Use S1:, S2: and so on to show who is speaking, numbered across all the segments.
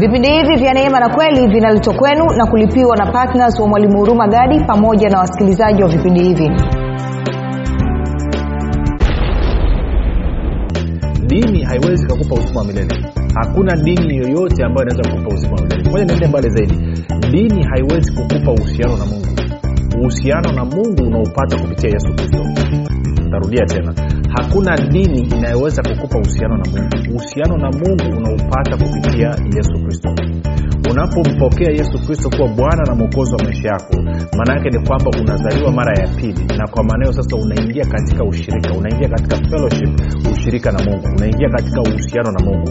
S1: vipindi hivi vya neema na kweli vinaletwa kwenu na kulipiwa na ptns wa mwalimu huruma gadi pamoja na wasikilizaji wa vipindi hivi.
S2: Dini haiwezi kakupa uzima wa milele. Hakuna dini yoyote ambayo inaweza kukupa uzima wa milele. Moja niende mbali zaidi. Dini haiwezi kukupa uhusiano na mungu. Uhusiano na mungu unaopata kupitia yesu kristo tarudia tena. Hakuna dini inayoweza kukupa uhusiano na mungu. Uhusiano na mungu unaupata kupitia yesu kristo. Unapompokea yesu kristo kuwa bwana na mwokozi wa maisha yako maana yake ni kwamba unazaliwa mara ya pili na kwa maanao sasa unaingia katika ushirika. Unaingia katika fellowship ushirika na mungu. Unaingia katika uhusiano na mungu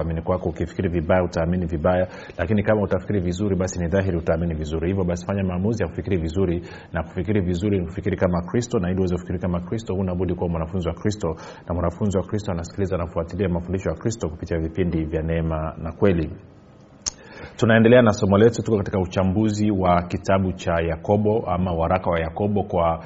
S2: kuamini kwako ukifikiri vibaya utaamini vibaya lakini kama utafikiri vizuri basi ni dhahiri utaamini vizuri. Hivyo basi fanya maamuzi ya kufikiri vizuri na kufikiri vizuri ni kufikiri kama kristo na ili uweze kufikiri kama kristo hunabudi kuwa mwanafunzi wa kristo na mwanafunzi wa kristo anasikiliza anafuatilia mafundisho ya kristo kupitia vipindi vya neema na kweli tunaendelea na somo letu tuko katika uchambuzi wa kitabu cha yakobo ama waraka wa yakobo kwa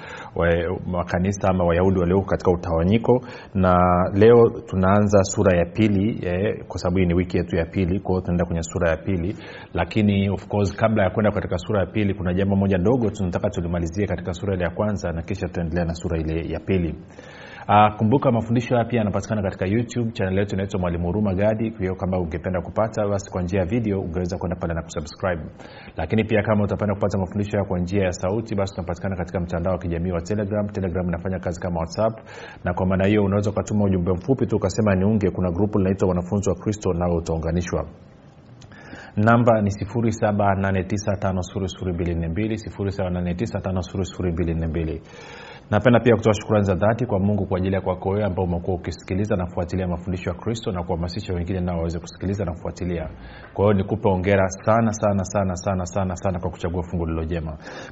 S2: makanisa ama wayahudi walioko katika utawanyiko. Na leo tunaanza sura ya pili eh, kwa sababu hii ni wiki yetu ya pili kwao tunaenda kwenye sura ya pili. Lakini of course kabla ya kwenda katika sura ya pili kuna jambo moja dogo tunataka tulimalizie katika sura ile ya kwanza na kisha tutaendelea na sura ile ya pili Uh, kumbuka mafundisho haya pia yanapatikana katika youtube chanel yetu inaitwa mwalimu huruma gadi. Hiyo kama ungependa kupata basi kwa njia ya video ungeweza kwenda pale na kusubscribe. Lakini pia kama utapenda kupata mafundisho haya kwa njia ya sauti basi tunapatikana katika mtandao wa kijamii wa telegram. Telegram inafanya kazi kama whatsapp. Na kwa maana hiyo unaweza ukatuma ujumbe mfupi tu ukasema niunge. Kuna grupu linaitwa wanafunzi wa kristo nao utaunganishwa. Namba ni 7895242 napenda pia kutoa shukrani za dhati kwa mungu kwa ajili ya kwako wewe ambao umekuwa ukisikiliza na kufuatilia mafundisho ya kristo na kuhamasisha wengine nao waweze kusikiliza na kufuatilia. Kwa hiyo nikupe ongera sana sana sana sana sana sana kwa kuchagua fungu lilo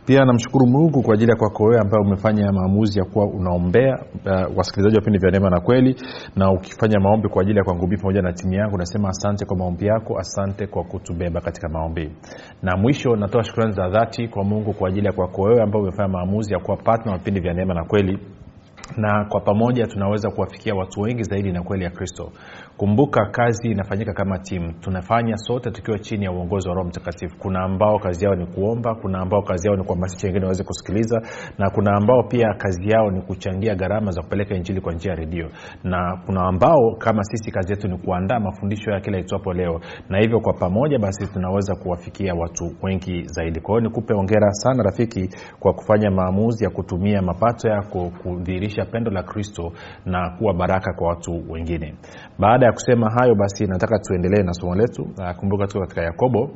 S2: pia namshukuru mungu kwa ajili ya kwako wewe ambaye umefanya maamuzi ya kuwa unaombea uh, wasikilizaji wa vipindi vya neema na kweli na ukifanya maombi kwa ajili ya kwangu mii pamoja na timu yangu nasema asante kwa maombi yako asante kwa kutubeba katika maombi. Na mwisho natoa shukrani za dhati kwa mungu kwa ajili ya kwako wewe ambao umefanya maamuzi ya kuwa patna wa vipindi vya neema na kweli. Na kwa pamoja tunaweza kuwafikia watu wengi zaidi na kweli ya kristo kumbuka kazi inafanyika kama timu. Tunafanya sote tukiwa chini ya uongozi wa roho mtakatifu. Kuna ambao kazi yao ni kuomba kuna ambao kazi yao ni kuhamasisha wengine waweze kusikiliza na kuna ambao pia kazi yao ni kuchangia gharama za kupeleka injili kwa njia ya redio. Na kuna ambao kama sisi kazi yetu ni kuandaa mafundisho ya kila itwapo leo. Na hivyo kwa pamoja basi tunaweza kuwafikia watu wengi zaidi. Kwa hiyo nikupe ongera sana rafiki kwa kufanya maamuzi ya kutumia mapato yako kudhihirisha pendo la kristo na kuwa baraka kwa watu wengine. Baada ya kusema hayo basi nataka tuendelee na somo letu. Kumbuka tuko katika yakobo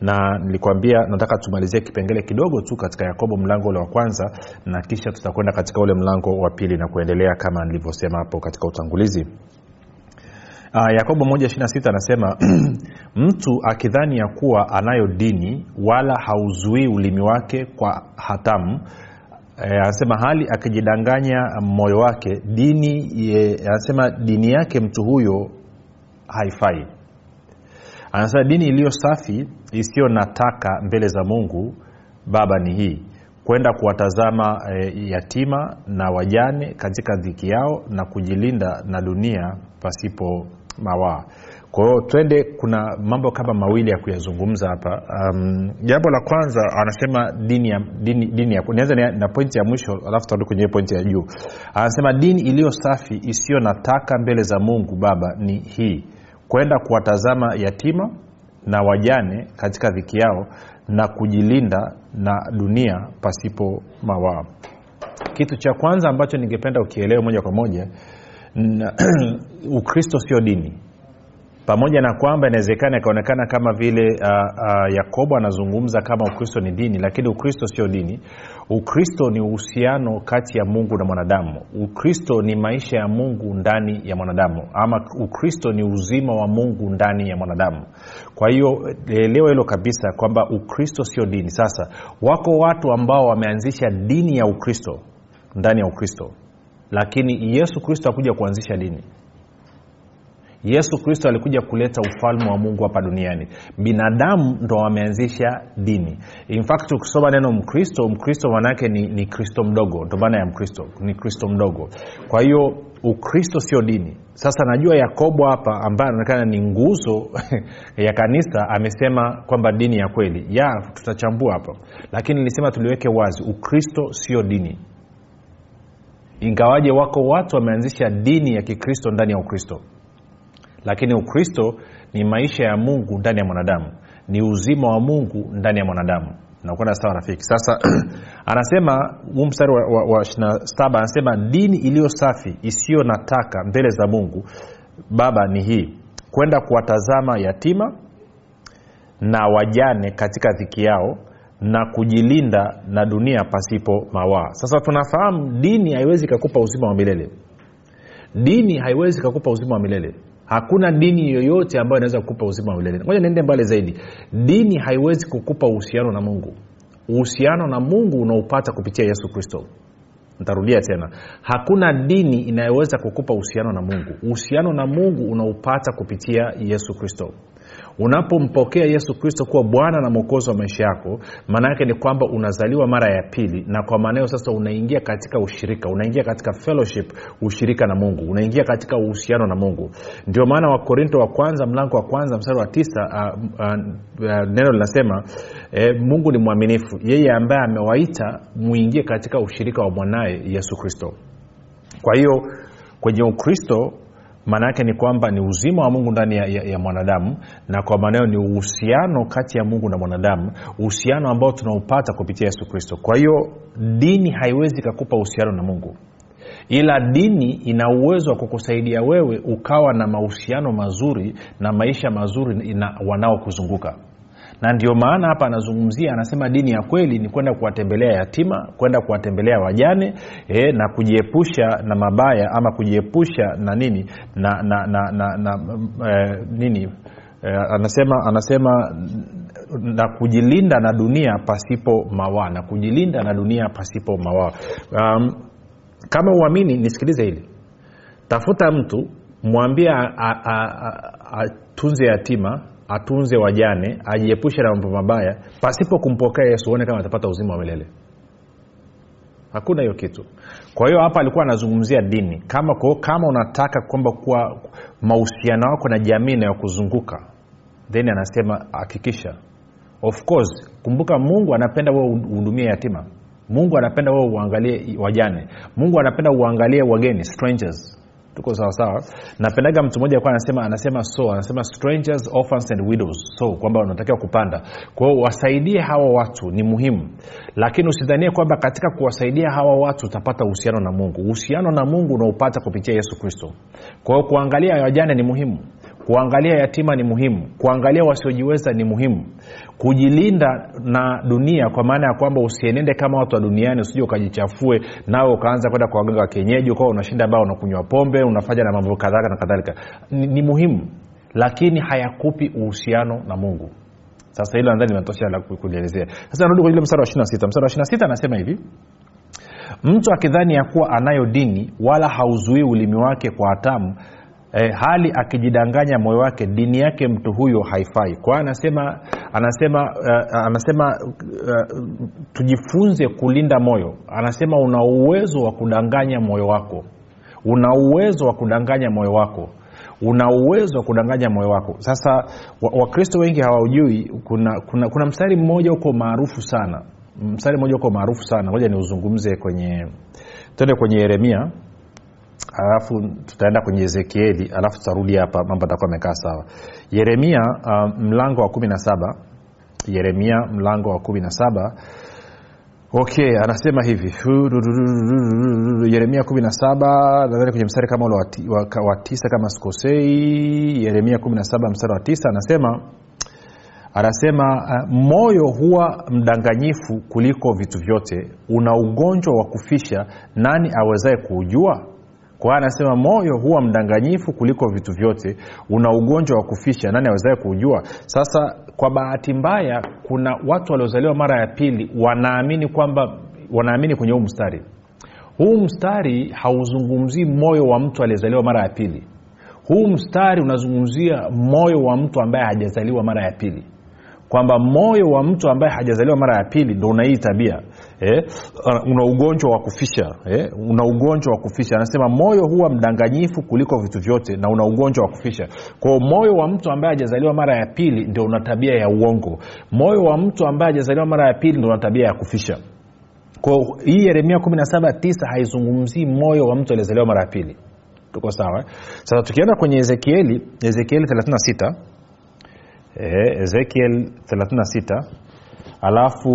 S2: na nilikwambia nataka tumalizie kipengele kidogo tu katika yakobo mlango ule wa kwanza na kisha tutakwenda katika ule mlango wa pili na kuendelea kama nilivyosema hapo katika utangulizi. Uh, yakobo 1 anasema mtu akidhani ya kuwa anayo dini wala hauzuii ulimi wake kwa hatamu anasema e, hali akijidanganya moyo wake dini anasema dini yake mtu huyo haifai. Anasema dini iliyo safi isiyo na taka mbele za mungu baba ni hii kwenda kuwatazama e, yatima na wajane katika dhiki yao na kujilinda na dunia pasipo mawaa kwa hiyo twende kuna mambo kama mawili ya kuyazungumza hapa. Um, jambo la kwanza anasema dini ya dini, dini ya nianza na, na pointi ya mwisho alafu tarudi kwenye pointi ya juu. Anasema dini iliyo safi isiyo na taka mbele za mungu baba ni hii. Kwenda kuwatazama yatima na wajane katika dhiki yao na kujilinda na dunia pasipo mawaa kitu cha kwanza ambacho ningependa ukielewe moja kwa moja ukristo sio dini. Pamoja na kwamba inawezekana ikaonekana kama vile uh, uh, yakobo anazungumza kama ukristo ni dini lakini ukristo sio dini. Ukristo ni uhusiano kati ya mungu na mwanadamu. Ukristo ni maisha ya mungu ndani ya mwanadamu ama ukristo ni uzima wa mungu ndani ya mwanadamu. Kwa hiyo elewa hilo kabisa kwamba ukristo sio dini. Sasa wako watu ambao wameanzisha dini ya ukristo ndani ya ukristo lakini yesu kristo akuja kuanzisha dini. Yesu kristo alikuja kuleta ufalme wa mungu hapa duniani. Binadamu ndo wameanzisha dini. In fact ukisoma neno mkristo mkristo maanaake ni, ni kristo mdogo. Ndo maana ya mkristo ni kristo mdogo. Kwa hiyo ukristo sio dini. Sasa najua yakobo hapa ambaye anaonekana ni nguzo ya kanisa amesema kwamba dini ya kweli. Ya tutachambua hapa lakini nilisema tuliweke wazi ukristo sio dini ingawaje wako watu wameanzisha dini ya kikristo ndani ya ukristo. Lakini ukristo ni maisha ya mungu ndani ya mwanadamu. Ni uzima wa mungu ndani ya mwanadamu. Nakwenda sawa rafiki. Sasa anasema huu mstari wa, wa, wa 27 anasema dini iliyo safi isiyo na taka mbele za mungu baba ni hii. Kwenda kuwatazama yatima na wajane katika dhiki yao na kujilinda na dunia pasipo mawaa. Sasa tunafahamu dini haiwezi ikakupa uzima wa milele. Dini haiwezi ikakupa uzima wa milele. Hakuna dini yoyote ambayo inaweza kukupa uzima wa milele. Moja niende mbali zaidi. Dini haiwezi kukupa uhusiano na mungu. Uhusiano na mungu unaupata kupitia yesu kristo. Ntarudia tena. Hakuna dini inayoweza kukupa uhusiano na mungu. Uhusiano na mungu unaupata kupitia yesu kristo unapompokea yesu kristo kuwa bwana na mwokozi wa maisha yako maana yake ni kwamba unazaliwa mara ya pili na kwa maana hiyo sasa unaingia katika ushirika unaingia katika fellowship ushirika na mungu unaingia katika uhusiano na mungu. Ndio maana wakorinto wa kwanza mlango wa kwanza mstari wa tisa uh, uh, uh, neno linasema eh, mungu ni mwaminifu. Yeye ambaye amewaita muingie katika ushirika wa mwanaye yesu kristo. Kwa hiyo kwenye ukristo maana yake ni kwamba ni uzima wa mungu ndani ya, ya, ya mwanadamu na kwa maanao ni uhusiano kati ya mungu na mwanadamu uhusiano ambao tunaupata kupitia yesu kristo. Kwa hiyo dini haiwezi ikakupa uhusiano na mungu. Ila dini ina uwezo wa kukusaidia wewe ukawa na mahusiano mazuri na maisha mazuri na wanaokuzunguka na ndio maana hapa anazungumzia anasema dini ya kweli ni kwenda kuwatembelea yatima kwenda kuwatembelea wajane e, na kujiepusha na mabaya ama kujiepusha na nini na, na, na, na, na e, nini e, anasema anasema na kujilinda na dunia pasipo mawaa na kujilinda na dunia pasipo mawaa. Um, kama uamini nisikilize hili. Tafuta mtu mwambie atunze yatima atunze wajane ajiepushe na mambo mabaya pasipo kumpokea yesu uone kama atapata uzima wa milele. Hakuna hiyo kitu. Kwa hiyo hapa alikuwa anazungumzia dini kama kwa, kama unataka kwamba kuwa mahusiano wako na jamii inayokuzunguka then anasema hakikisha. Of course kumbuka mungu anapenda wewe uhudumie yatima. Mungu anapenda wewe uangalie wajane. Mungu anapenda uangalie wageni strangers tuko sawasawa napendaga mtu mmoja alikuwa anasema anasema so anasema strangers orphans and widows. So kwamba unatakiwa kupanda. Kwao wasaidie hawa watu ni muhimu. Lakini usidhanie kwamba katika kuwasaidia hawa watu utapata uhusiano na mungu. Uhusiano na mungu unaupata kupitia yesu kristo. Kwa hiyo kuangalia wajane ni muhimu kuangalia yatima ni muhimu. Kuangalia wasiojiweza ni muhimu. Kujilinda na dunia kwa maana ya kwamba usienende kama watu wa duniani usije ukajichafue nawe ukaanza kwenda kwa waganga wa kienyeji ukawa unashinda ambao unakunywa pombe unafanya na mambo kadhalika na kadhalika. Ni, ni muhimu lakini hayakupi uhusiano na mungu. Sasa hilo nadhani limetosha la kulielezea sasa narudi kwenye mstari wa 26 mstari wa 26 anasema hivi mtu akidhani ya kuwa anayo dini wala hauzuii ulimi wake kwa hatamu e, hali akijidanganya moyo wake dini yake mtu huyo haifai. Kwa anasema anasema uh, anasema uh, tujifunze kulinda moyo. Anasema una uwezo wa kudanganya moyo wako. Una uwezo wa kudanganya moyo wako. Una uwezo wa kudanganya moyo wako. Sasa wakristo wa wengi hawaujui kuna, kuna, kuna mstari mmoja huko maarufu sana. Mstari mmoja huko maarufu sana. Ngoja niuzungumze kwenye twende kwenye yeremia alafu tutaenda kwenye ezekieli alafu tutarudi hapa mambo atakuwa amekaa sawa. Yeremia uh, mlango wa kumi na saba. Yeremia mlango wa kumi na saba. Okay anasema hivi. Yeremia 17 nadhani kwenye mstari kama ule wa tisa kama sikosei. Yeremia 17 mstari wa tisa anasema anasema uh, moyo huwa mdanganyifu kuliko vitu vyote. Una ugonjwa wa kufisha nani awezaye kuujua kwa hiyo anasema moyo huwa mdanganyifu kuliko vitu vyote. Una ugonjwa wa kufisha. Nani awezae kuujua sasa kwa bahati mbaya kuna watu waliozaliwa mara ya pili wanaamini kwamba wanaamini kwenye huu mstari. Huu mstari hauzungumzii moyo wa mtu aliyezaliwa mara ya pili. Huu mstari unazungumzia moyo wa mtu ambaye hajazaliwa mara ya pili kwamba moyo wa mtu ambaye hajazaliwa mara ya pili ndo una hii tabia eh? una ugonjwa wa kufisha eh? una ugonjwa wa kufisha anasema moyo huwa mdanganyifu kuliko vitu vyote na una ugonjwa wa kufisha kwao moyo wa mtu ambaye hajazaliwa mara ya pili ndio una tabia ya uongo moyo wa mtu ambaye hajazaliwa mara ya pili ndio una tabia ya kufisha kwao hii yeremia 179 haizungumzii moyo wa mtu aliyezaliwa mara ya pili tuko sawa eh? sasa tukienda kwenye ezekieli ezekieli 36 ezekiel 36 alafu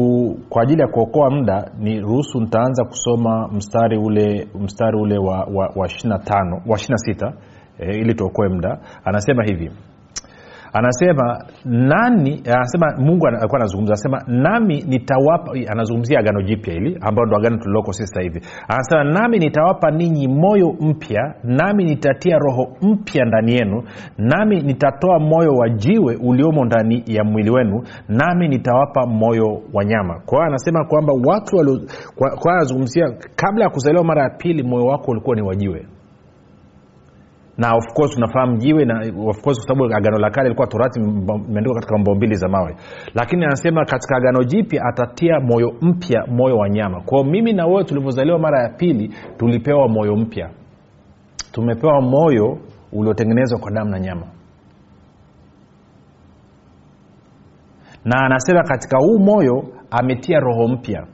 S2: kwa ajili ya kuokoa muda ni ruhusu nitaanza kusoma mstari ule mstari ule wa, wa, wa 25 wa 26 eh, ili tuokoe muda. Anasema hivi anasema nani anasema mungu alikuwa anazungumza anasema nami nitawapa anazungumzia agano jipya hili ambayo ndo agano tuliloko sisi sasa hivi. Anasema nami nitawapa ninyi moyo mpya nami nitatia roho mpya ndani yenu nami nitatoa moyo wa jiwe uliomo ndani ya mwili wenu nami nitawapa moyo wa nyama. Kwa hiyo anasema kwamba watu kwa anazungumzia kabla ya kuzaliwa mara ya pili moyo wako ulikuwa ni wajiwe na of course unafahamu jiwe na of course kwa sababu agano la kale ilikuwa torati imeandikwa katika mbao mbili za mawe. Lakini anasema katika agano jipya atatia moyo mpya moyo wa nyama. Kwao mimi na wewe tulivyozaliwa mara ya pili tulipewa moyo mpya. Tumepewa moyo uliotengenezwa kwa damu na nyama. Na anasema katika huu moyo ametia roho mpya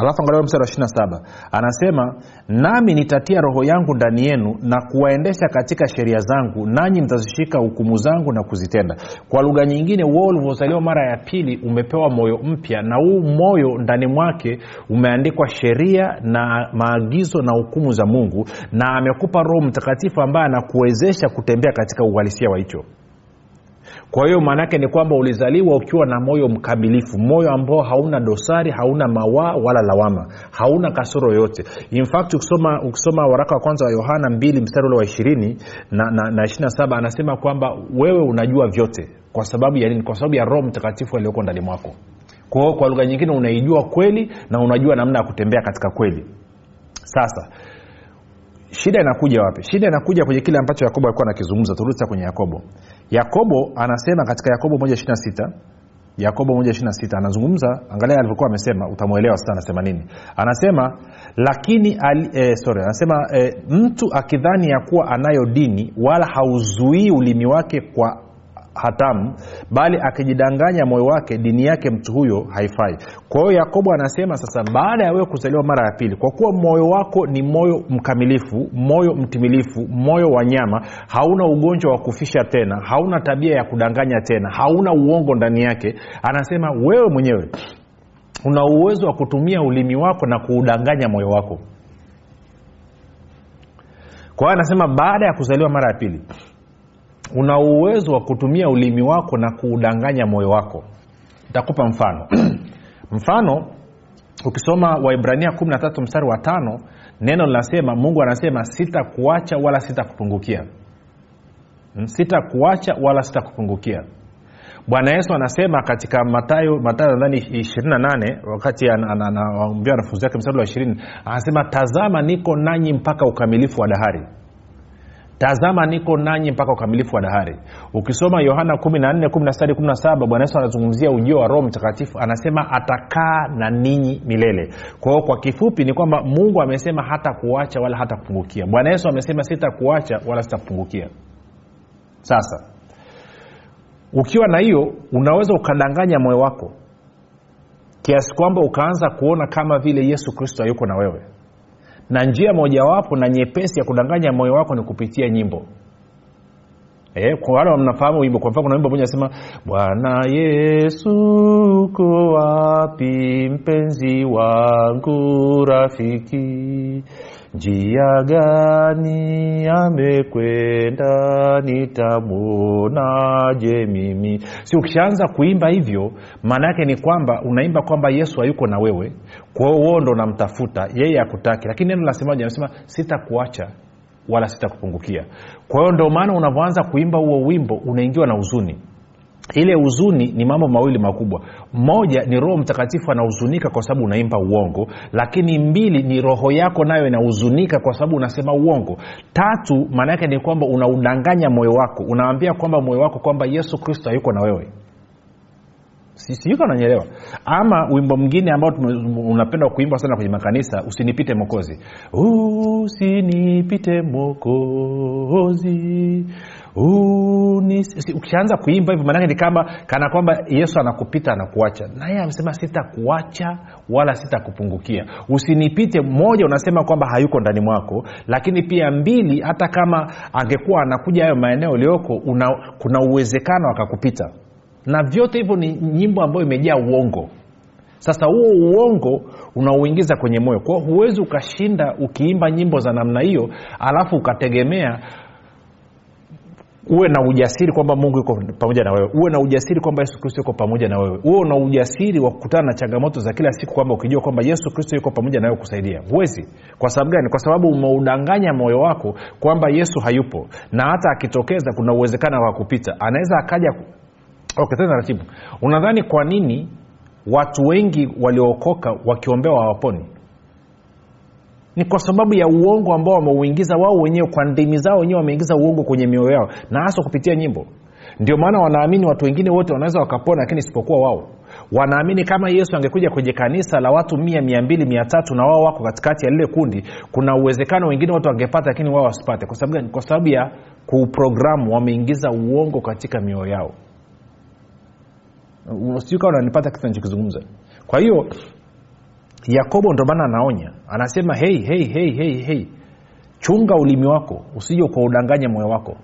S2: alafu angalia mstari wa 27 anasema nami nitatia roho yangu ndani yenu na kuwaendesha katika sheria zangu nanyi mtazishika hukumu zangu na kuzitenda. Kwa lugha nyingine wewe ulivyozaliwa mara ya pili umepewa moyo mpya na huu moyo ndani mwake umeandikwa sheria na maagizo na hukumu za mungu na amekupa roho mtakatifu ambaye anakuwezesha kutembea katika uhalisia wa hicho kwa hiyo maanaake ni kwamba ulizaliwa ukiwa na moyo mkamilifu moyo ambao hauna dosari hauna mawaa wala lawama hauna kasoro yoyote. In fact ukisoma, ukisoma waraka wa kwanza wa yohana 2 mstari ule wa ishirini na, na, na ishirina saba anasema kwamba wewe unajua vyote kwa sababu ya nini? Kwa sababu ya roho mtakatifu aliyoko ndani mwako. Kwa kwa lugha nyingine unaijua kweli na unajua namna ya kutembea katika kweli. Sasa shida inakuja wapi? Shida inakuja kwenye kile ambacho yakobo alikuwa anakizungumza. Turudi kwenye yakobo. Yakobo anasema katika yakobo 1 yakobo 1 anazungumza angalia alivyokuwa amesema utamwelewa sasa anasema nini. Anasema lakini ali, e, sorry anasema e, mtu akidhani ya kuwa anayo dini wala hauzuii ulimi wake kwa hatamu bali akijidanganya moyo wake dini yake mtu huyo haifai. Kwa hiyo yakobo anasema sasa baada ya wewe kuzaliwa mara ya pili kwa kuwa moyo wako ni moyo mkamilifu moyo mtimilifu moyo wa nyama hauna ugonjwa wa kufisha tena hauna tabia ya kudanganya tena hauna uongo ndani yake anasema wewe mwenyewe una uwezo wa kutumia ulimi wako na kuudanganya moyo wako. Kwa hiyo anasema baada ya kuzaliwa mara ya pili una uwezo wa kutumia ulimi wako na kuudanganya moyo wako. Nitakupa mfano. Mfano ukisoma waibrania 13 mstari wa tano neno linasema mungu anasema sitakuacha wala sitakupungukia. Mm, sitakuacha wala sitakupungukia. Bwana yesu anasema katika matayo matayo nadhani 28 wakati anawaambia wanafunzi wake mstari wa 20 anasema tazama niko nanyi mpaka ukamilifu wa dahari tazama niko nanyi mpaka ukamilifu wa dahari. Ukisoma yohana 14 bwana yesu anazungumzia ujio wa roho mtakatifu. Anasema atakaa na ninyi milele. Kwa hiyo kwa kifupi ni kwamba mungu amesema hata kuacha wala hata kupungukia bwana yesu amesema sitakuacha wala sitakupungukia. Sasa ukiwa na hiyo unaweza ukadanganya moyo wako kiasi kwamba ukaanza kuona kama vile yesu kristo hayuko na wewe na njia mojawapo na nyepesi ya kudanganya moyo wako ni kupitia nyimbo. E, wale mnafahamu wimbo kwa mfano kuna wimbo moja nasema bwana yesu ko wapi mpenzi wangu rafiki njia gani amekwenda nitamwonaje mimi? Si ukishaanza kuimba hivyo maana yake ni kwamba unaimba kwamba yesu hayuko na wewe. Kwa hiyo uo ndo unamtafuta yeye akutaki lakini neno nasemaji anasema sitakuacha wala sitakupungukia. Kwa hiyo ndio maana unavyoanza kuimba huo wimbo unaingiwa na huzuni ile huzuni ni mambo mawili makubwa. Moja ni roho mtakatifu anahuzunika kwa sababu unaimba uongo lakini mbili ni roho yako nayo inahuzunika kwa sababu unasema uongo. Tatu maana yake ni kwamba unaudanganya moyo wako. Unaambia kwamba moyo wako kwamba yesu kristo hayuko na wewe. Siyuko nanyelewa ama wimbo mwingine ambao unapenda kuimba sana kwenye makanisa usinipite mokozi usinipite mokozi Unis... ukishaanza kuimba hivyo maanake ni kama kana kwamba yesu anakupita anakuacha naye amesema sitakuacha wala sitakupungukia. Usinipite moja unasema kwamba hayuko ndani mwako lakini pia mbili hata kama angekuwa anakuja hayo maeneo ulioko una, kuna uwezekano akakupita. Na vyote hivyo ni nyimbo ambayo imejaa uongo. Sasa huo uongo unauingiza kwenye moyo. Kwao huwezi ukashinda ukiimba nyimbo za namna hiyo alafu ukategemea uwe na ujasiri kwamba mungu yuko pamoja na wewe. Uwe na ujasiri kwamba yesu kristo yuko pamoja na wewe. Uwe na ujasiri wa kukutana na changamoto za kila siku kwamba ukijua kwamba yesu kristo yuko pamoja na wewe kusaidia. Huwezi. Kwa sababu gani? Kwa sababu umeudanganya moyo wako kwamba yesu hayupo. Na hata akitokeza kuna uwezekano wa kupita. Anaweza akaja okay, tena taratibu unadhani kwa nini watu wengi waliookoka wakiombewa hawaponi ni kwa sababu ya uongo ambao wameuingiza wao wenyewe kwa ndimi zao wenyewe wameingiza uongo kwenye mioyo yao na hasa kupitia nyimbo. Ndio maana wanaamini watu wengine wote wanaweza wakapona lakini isipokuwa wao. Wanaamini kama yesu angekuja kwenye kanisa la watu mia mia mbili mia tatu na wao wako katikati ya lile kundi kuna uwezekano wengine wote wangepata lakini wao wasipate. Kwa sababu kwa sababu ya kuprogramu wameingiza uongo katika mioyo yao. Sijui kawa unanipata kitu nachokizungumza kwa hiyo yakobo maana anaonya. Anasema hei hei hei hei hei chunga ulimi wako usije ukaudanganya moyo wako.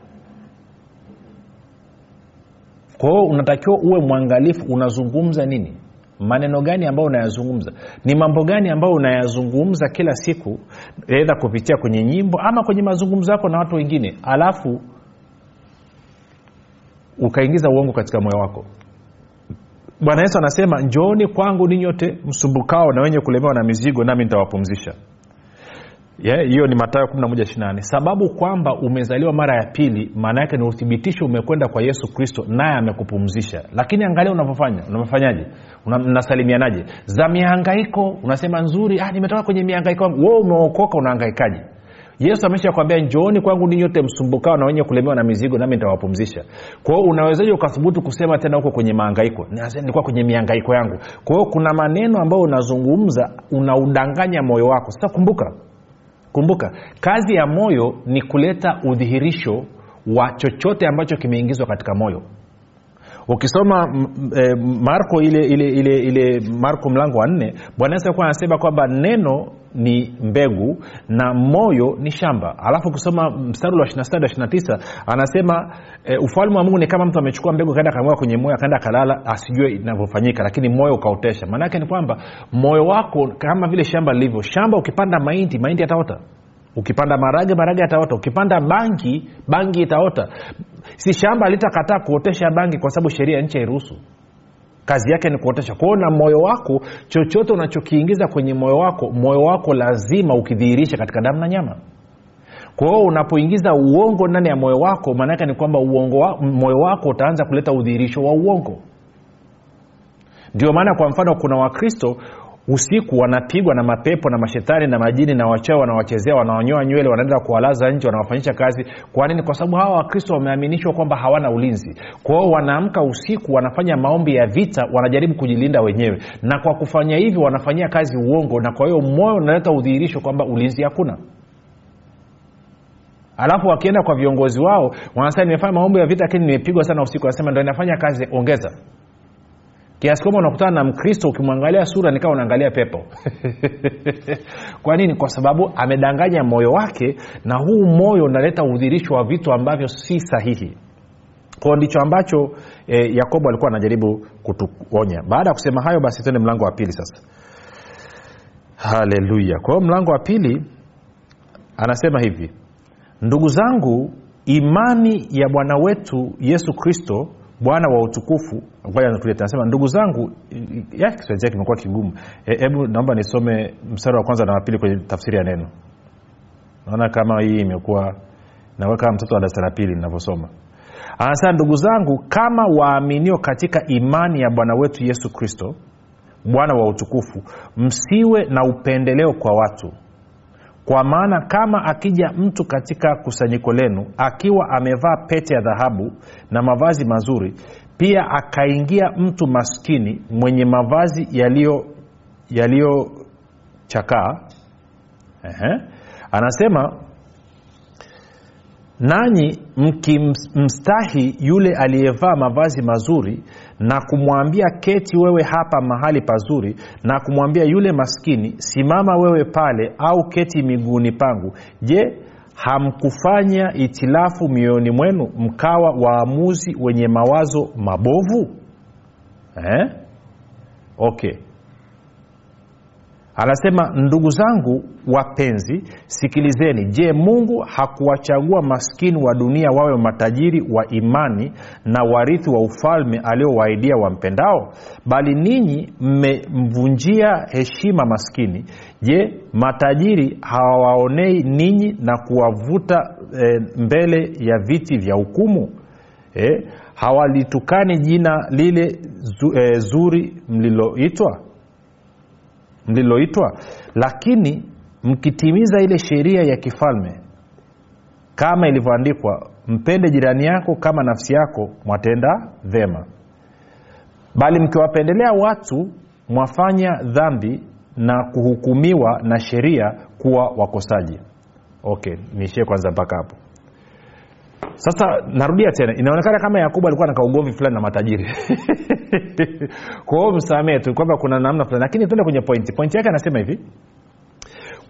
S2: Kwa unatakiwa uwe mwangalifu unazungumza nini? Maneno gani ambayo unayazungumza? Ni mambo gani ambayo unayazungumza kila siku edha kupitia kwenye nyimbo ama kwenye mazungumzo yako na watu wengine alafu ukaingiza uongo katika moyo wako bwana yesu anasema njooni kwangu ninyote msumbukao na wenye kulemewa na mizigo nami nitawapumzisha. Hiyo yeah, ni matayo 11 sababu kwamba umezaliwa mara ya pili maana yake ni uthibitisho umekwenda kwa yesu kristo naye amekupumzisha. Lakini angalia unavyofanya. Unavyofanyaje mnasalimianaje? Za mihangaiko. Unasema nzuri ah, nimetoka kwenye mihangaiko wangu wewe umeokoka unahangaikaje yesu amesha kwambia njooni kwangu ni nyote msumbukao na wenye kulemewa na mizigo nami nitawapumzisha. Kwao unawezaji ukathubutu kusema tena huko kwenye maangaiko nilikuwa kwenye miangaiko yangu. Kwa hiyo kuna maneno ambayo unazungumza unaudanganya moyo wako. Sasa kumbuka kumbuka kazi ya moyo ni kuleta udhihirisho wa chochote ambacho kimeingizwa katika moyo ukisoma e, marko ile ile ile ile marko mlango wa nne bwana yesu alikuwa anasema kwamba neno ni mbegu na moyo ni shamba. Alafu ukisoma mstari wa 29 anasema e, ufalme wa mungu ni kama mtu amechukua mbegu kaenda akamwaga kwenye moyo akaenda akalala asijue inavyofanyika lakini moyo ukaotesha. Maanaake ni kwamba moyo wako kama vile shamba lilivyo. Shamba ukipanda mahindi mahindi yataota ukipanda marage marage yataota ukipanda bangi bangi itaota. Si shamba litakataa kuotesha bangi kwa sababu sheria nchi hairuhusu. Kazi yake ni kuotesha. Kwao na moyo wako chochote unachokiingiza kwenye moyo wako moyo wako lazima ukidhihirisha katika damu na nyama. Kwa hiyo unapoingiza uongo ndani ya moyo wako maanaake ni kwamba uongo wa, moyo wako utaanza kuleta udhihirisho wa uongo. Ndio maana kwa mfano kuna wakristo usiku wanapigwa na mapepo na mashetani na majini na wachao wanawachezea wanawanyoa nywele wanaenda kuwalaza nje wanawafanyisha kazi. Kwa nini? Kwa sababu hawa wakristo wameaminishwa kwamba hawana ulinzi. Kwao wanaamka usiku wanafanya maombi ya vita wanajaribu kujilinda wenyewe. Na kwa kufanya hivyo wanafanyia kazi uongo. Na kwa hiyo moyo unaleta udhihirisho kwamba ulinzi hakuna. Alafu wakienda kwa viongozi wao wanasema nimefanya maombi ya vita lakini nimepigwa sana usiku. Anasema ndo inafanya kazi ongeza kiasi kwamba unakutana na mkristo ukimwangalia sura nikawa unaangalia pepo. Kwa nini? Kwa sababu amedanganya moyo wake na huu moyo unaleta udhirisho wa vitu ambavyo si sahihi. Kwao ndicho ambacho e, yakobo alikuwa anajaribu kutuonya. Baada ya kusema hayo basi tuende mlango wa pili sasa. Haleluya. Kwa hiyo mlango wa pili anasema hivi. Ndugu zangu imani ya bwana wetu yesu kristo bwana wa utukufu anasema ndugu zangu ya kiswahili kimekuwa kigumu. Hebu e, naomba nisome mstari wa kwanza na wapili kwenye tafsiri ya neno. Naona kama hii imekuwa nakuwa kama mtoto wa darasa la pili ninavyosoma. Anasema ndugu zangu kama waaminio katika imani ya bwana wetu yesu kristo bwana wa utukufu msiwe na upendeleo kwa watu kwa maana kama akija mtu katika kusanyiko lenu akiwa amevaa pete ya dhahabu na mavazi mazuri pia akaingia mtu maskini mwenye mavazi yaliyochakaa anasema nanyi mkimstahi yule aliyevaa mavazi mazuri na kumwambia keti wewe hapa mahali pazuri na kumwambia yule maskini simama wewe pale au keti miguuni pangu. Je hamkufanya itilafu mioyoni mwenu mkawa waamuzi wenye mawazo mabovu? Eh? okay anasema ndugu zangu wapenzi sikilizeni. Je mungu hakuwachagua maskini wa dunia wawe matajiri wa imani na warithi wa ufalme aliowaidia wampendao? Bali ninyi mmemvunjia heshima maskini. Je matajiri hawawaonei ninyi na kuwavuta e, mbele ya viti vya hukumu? E, hawalitukani jina lile zu, e, zuri mliloitwa mliloitwa lakini mkitimiza ile sheria ya kifalme kama ilivyoandikwa mpende jirani yako kama nafsi yako mwatenda vema. Bali mkiwapendelea watu mwafanya dhambi na kuhukumiwa na sheria kuwa wakosaji. Okay niishie kwanza mpaka hapo sasa narudia tena inaonekana kama yakobo alikuwa na kaugomvi fulani na matajiri. Kwa hiyo msamee tu kwamba kuna namna fulani. Lakini tuende kwenye pointi pointi yake anasema hivi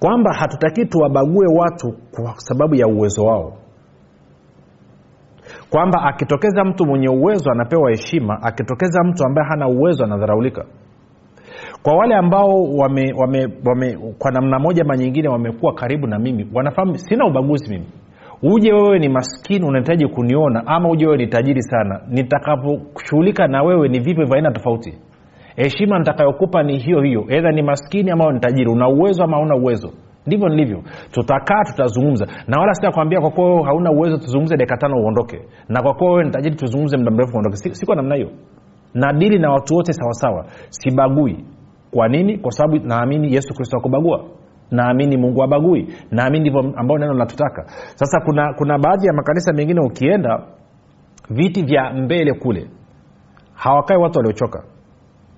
S2: kwamba hatutakii tuwabague watu kwa sababu ya uwezo wao. Kwamba akitokeza mtu mwenye uwezo anapewa heshima akitokeza mtu ambaye hana uwezo anadharaulika. Kwa wale ambao wame, wame, wame kwa namna moja ama nyingine wamekuwa karibu na mimi wanafahamu sina ubaguzi mimi uje wewe ni maskini unahitaji kuniona ama uje wewe ni tajiri sana. Nitakaposhughulika na wewe ni vipo vya aina tofauti? Heshima nitakayokupa ni hiyo hiyo. Edha ni maskini ama ni tajiri. Una uwezo ama hauna uwezo. Ndivyo nilivyo. Tutakaa tutazungumza. Na wala sitakwambia kwa kuwa hauna uwezo tuzungumze dakika tano uondoke. Na kwa kuwa wewe nitajiri tuzungumze muda mrefu uondoke. Siko namna hiyo. Na dili na watu wote sawasawa. Sibagui. Kwa nini? Kwa sababu naamini yesu kristo akubagua naamini mungu abagui naamini ndivyo ambao neno linatutaka. Sasa kuna kuna baadhi ya makanisa mengine ukienda viti vya mbele kule hawakai watu waliochoka.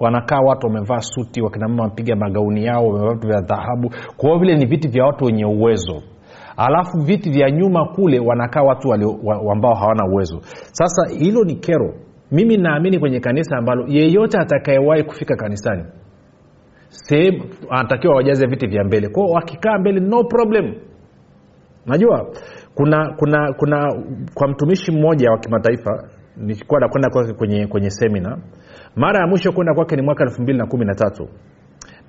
S2: Wanakaa watu wamevaa suti wakinamama wamepiga magauni yao wamevaa vitu vya dhahabu. Kwa vile ni viti vya watu wenye uwezo. Alafu viti vya nyuma kule wanakaa watu walio, wa, ambao hawana uwezo. Sasa hilo ni kero. Mimi naamini kwenye kanisa ambalo yeyote atakayewahi kufika kanisani sehemu anatakiwa wajaze viti vya mbele. Kwao wakikaa mbele no problem. Najua kuna kuna kuna kwa mtumishi mmoja wa kimataifa nilikuwa nakwenda kwake kwenye kwenye semina mara ya mwisho kwenda kwake ni mwaka elfu mbili na kumi na tatu.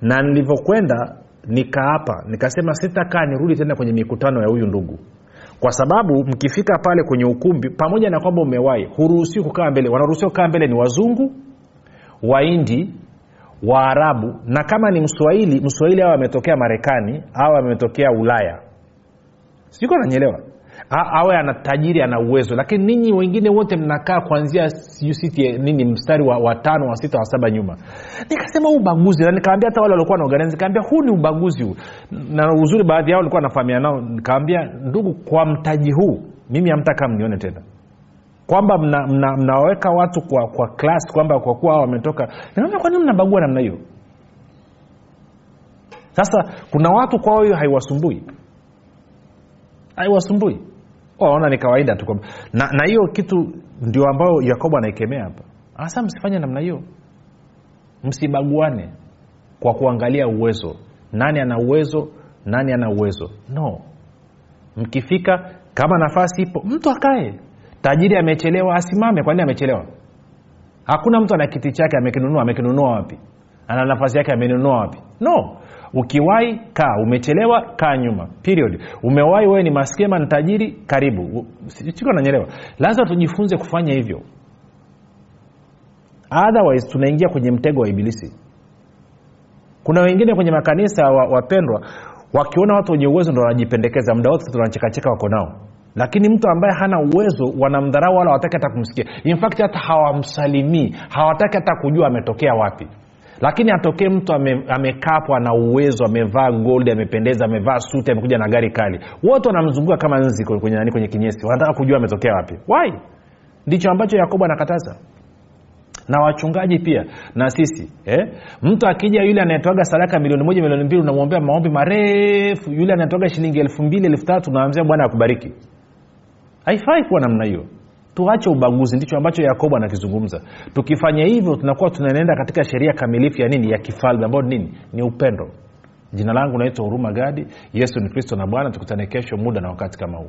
S2: Na nilivyokwenda nikaapa nikasema sitakaa nirudi tena kwenye mikutano ya huyu ndugu. Kwa sababu mkifika pale kwenye ukumbi pamoja na kwamba umewahi huruhusiwi kukaa mbele. Wanaruhusiwa kukaa mbele ni wazungu waindi waarabu. Na kama ni mswahili mswahili awe ametokea marekani au ametokea ulaya. Siko nanyelewa awe ana tajiri ana uwezo. Lakini ninyi wengine wote mnakaa kuanzia nini mstari wa, wa tano wa sita wa saba nyuma. Nikasema huu ubaguzi na nikawambia hata wale waliokuwa naorganizi nikawambia huu ni ubaguzi huu. Na uzuri baadhi yao walikuwa nafahamiana nao nikawambia ndugu kwa mtaji huu mimi hamtaka mnione tena kwamba mnawaweka mna, mna watu kwa kwa klas kwamba kwa kuwa wametoka. Naona kwa mnabagua namna hiyo? Sasa kuna watu kwao hiyo haiwasumbui. Haiwasumbui. Waona ni kawaida tu na, na hiyo kitu ndio ambayo yakobo anaikemea hapa. Hasa msifanye namna hiyo. Msibaguane kwa kuangalia uwezo. Nani ana uwezo? Nani ana uwezo? No. Mkifika kama nafasi ipo mtu akae tajiri amechelewa asimame. Kwa amechelewa? Hakuna mtu ana kiti chake amekinunua. Amekinunua wapi? Ana nafasi yake amenunua wapi? No. Ukiwahi kaa. Umechelewa kaa nyuma. Period. Umewahi wewe ni maskema ni tajiri karibu. Siko nanyelewa. Lazima tujifunze kufanya hivyo. Otherwise tunaingia kwenye mtego wa ibilisi. Kuna wengine kwenye makanisa wapendwa wa wakiona watu wenye uwezo ndo wanajipendekeza. Muda wote tunachekacheka wako nao lakini mtu ambaye hana uwezo wanamdharau wala hawataki hata kumsikia. Infact hata hawamsalimii. Hawataki hata kujua ametokea wapi. Lakini atokee mtu amekaa hapo ana uwezo amevaa gold amependeza amevaa suti amekuja na gari kali. Wote wanamzunguka kama nzi kwenye, nani kwenye kinyesi. Wanataka kujua ametokea wapi. Wai ndicho ambacho yakobo anakataza. Na wachungaji pia. Na sisi eh? mtu akija yule anayetoaga sadaka milioni moja milioni mbili unamwombea maombi marefu. Yule anayetoaga shilingi elfu mbili elfu tatu unamwambia bwana akubariki haifai kuwa namna hiyo. Tuache ubaguzi ndicho ambacho yakobo anakizungumza. Tukifanya hivyo tunakuwa tunaenda katika sheria kamilifu ya nini? Ya kifalme ambayo nini? Ni upendo. Jina langu naitwa huruma gadi. Yesu ni kristo na bwana. Tukutane kesho muda na wakati kama huu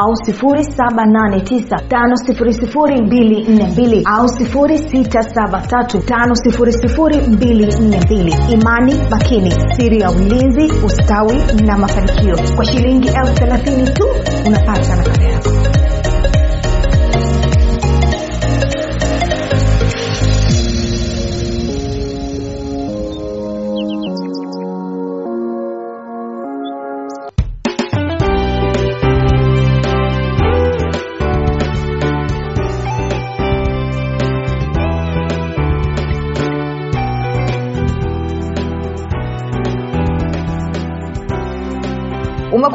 S1: au 789 au 673 imani makini siri ya ulinzi ustawi na mafanikio. Kwa shilingi elfu thelathini tu unapata nakala yako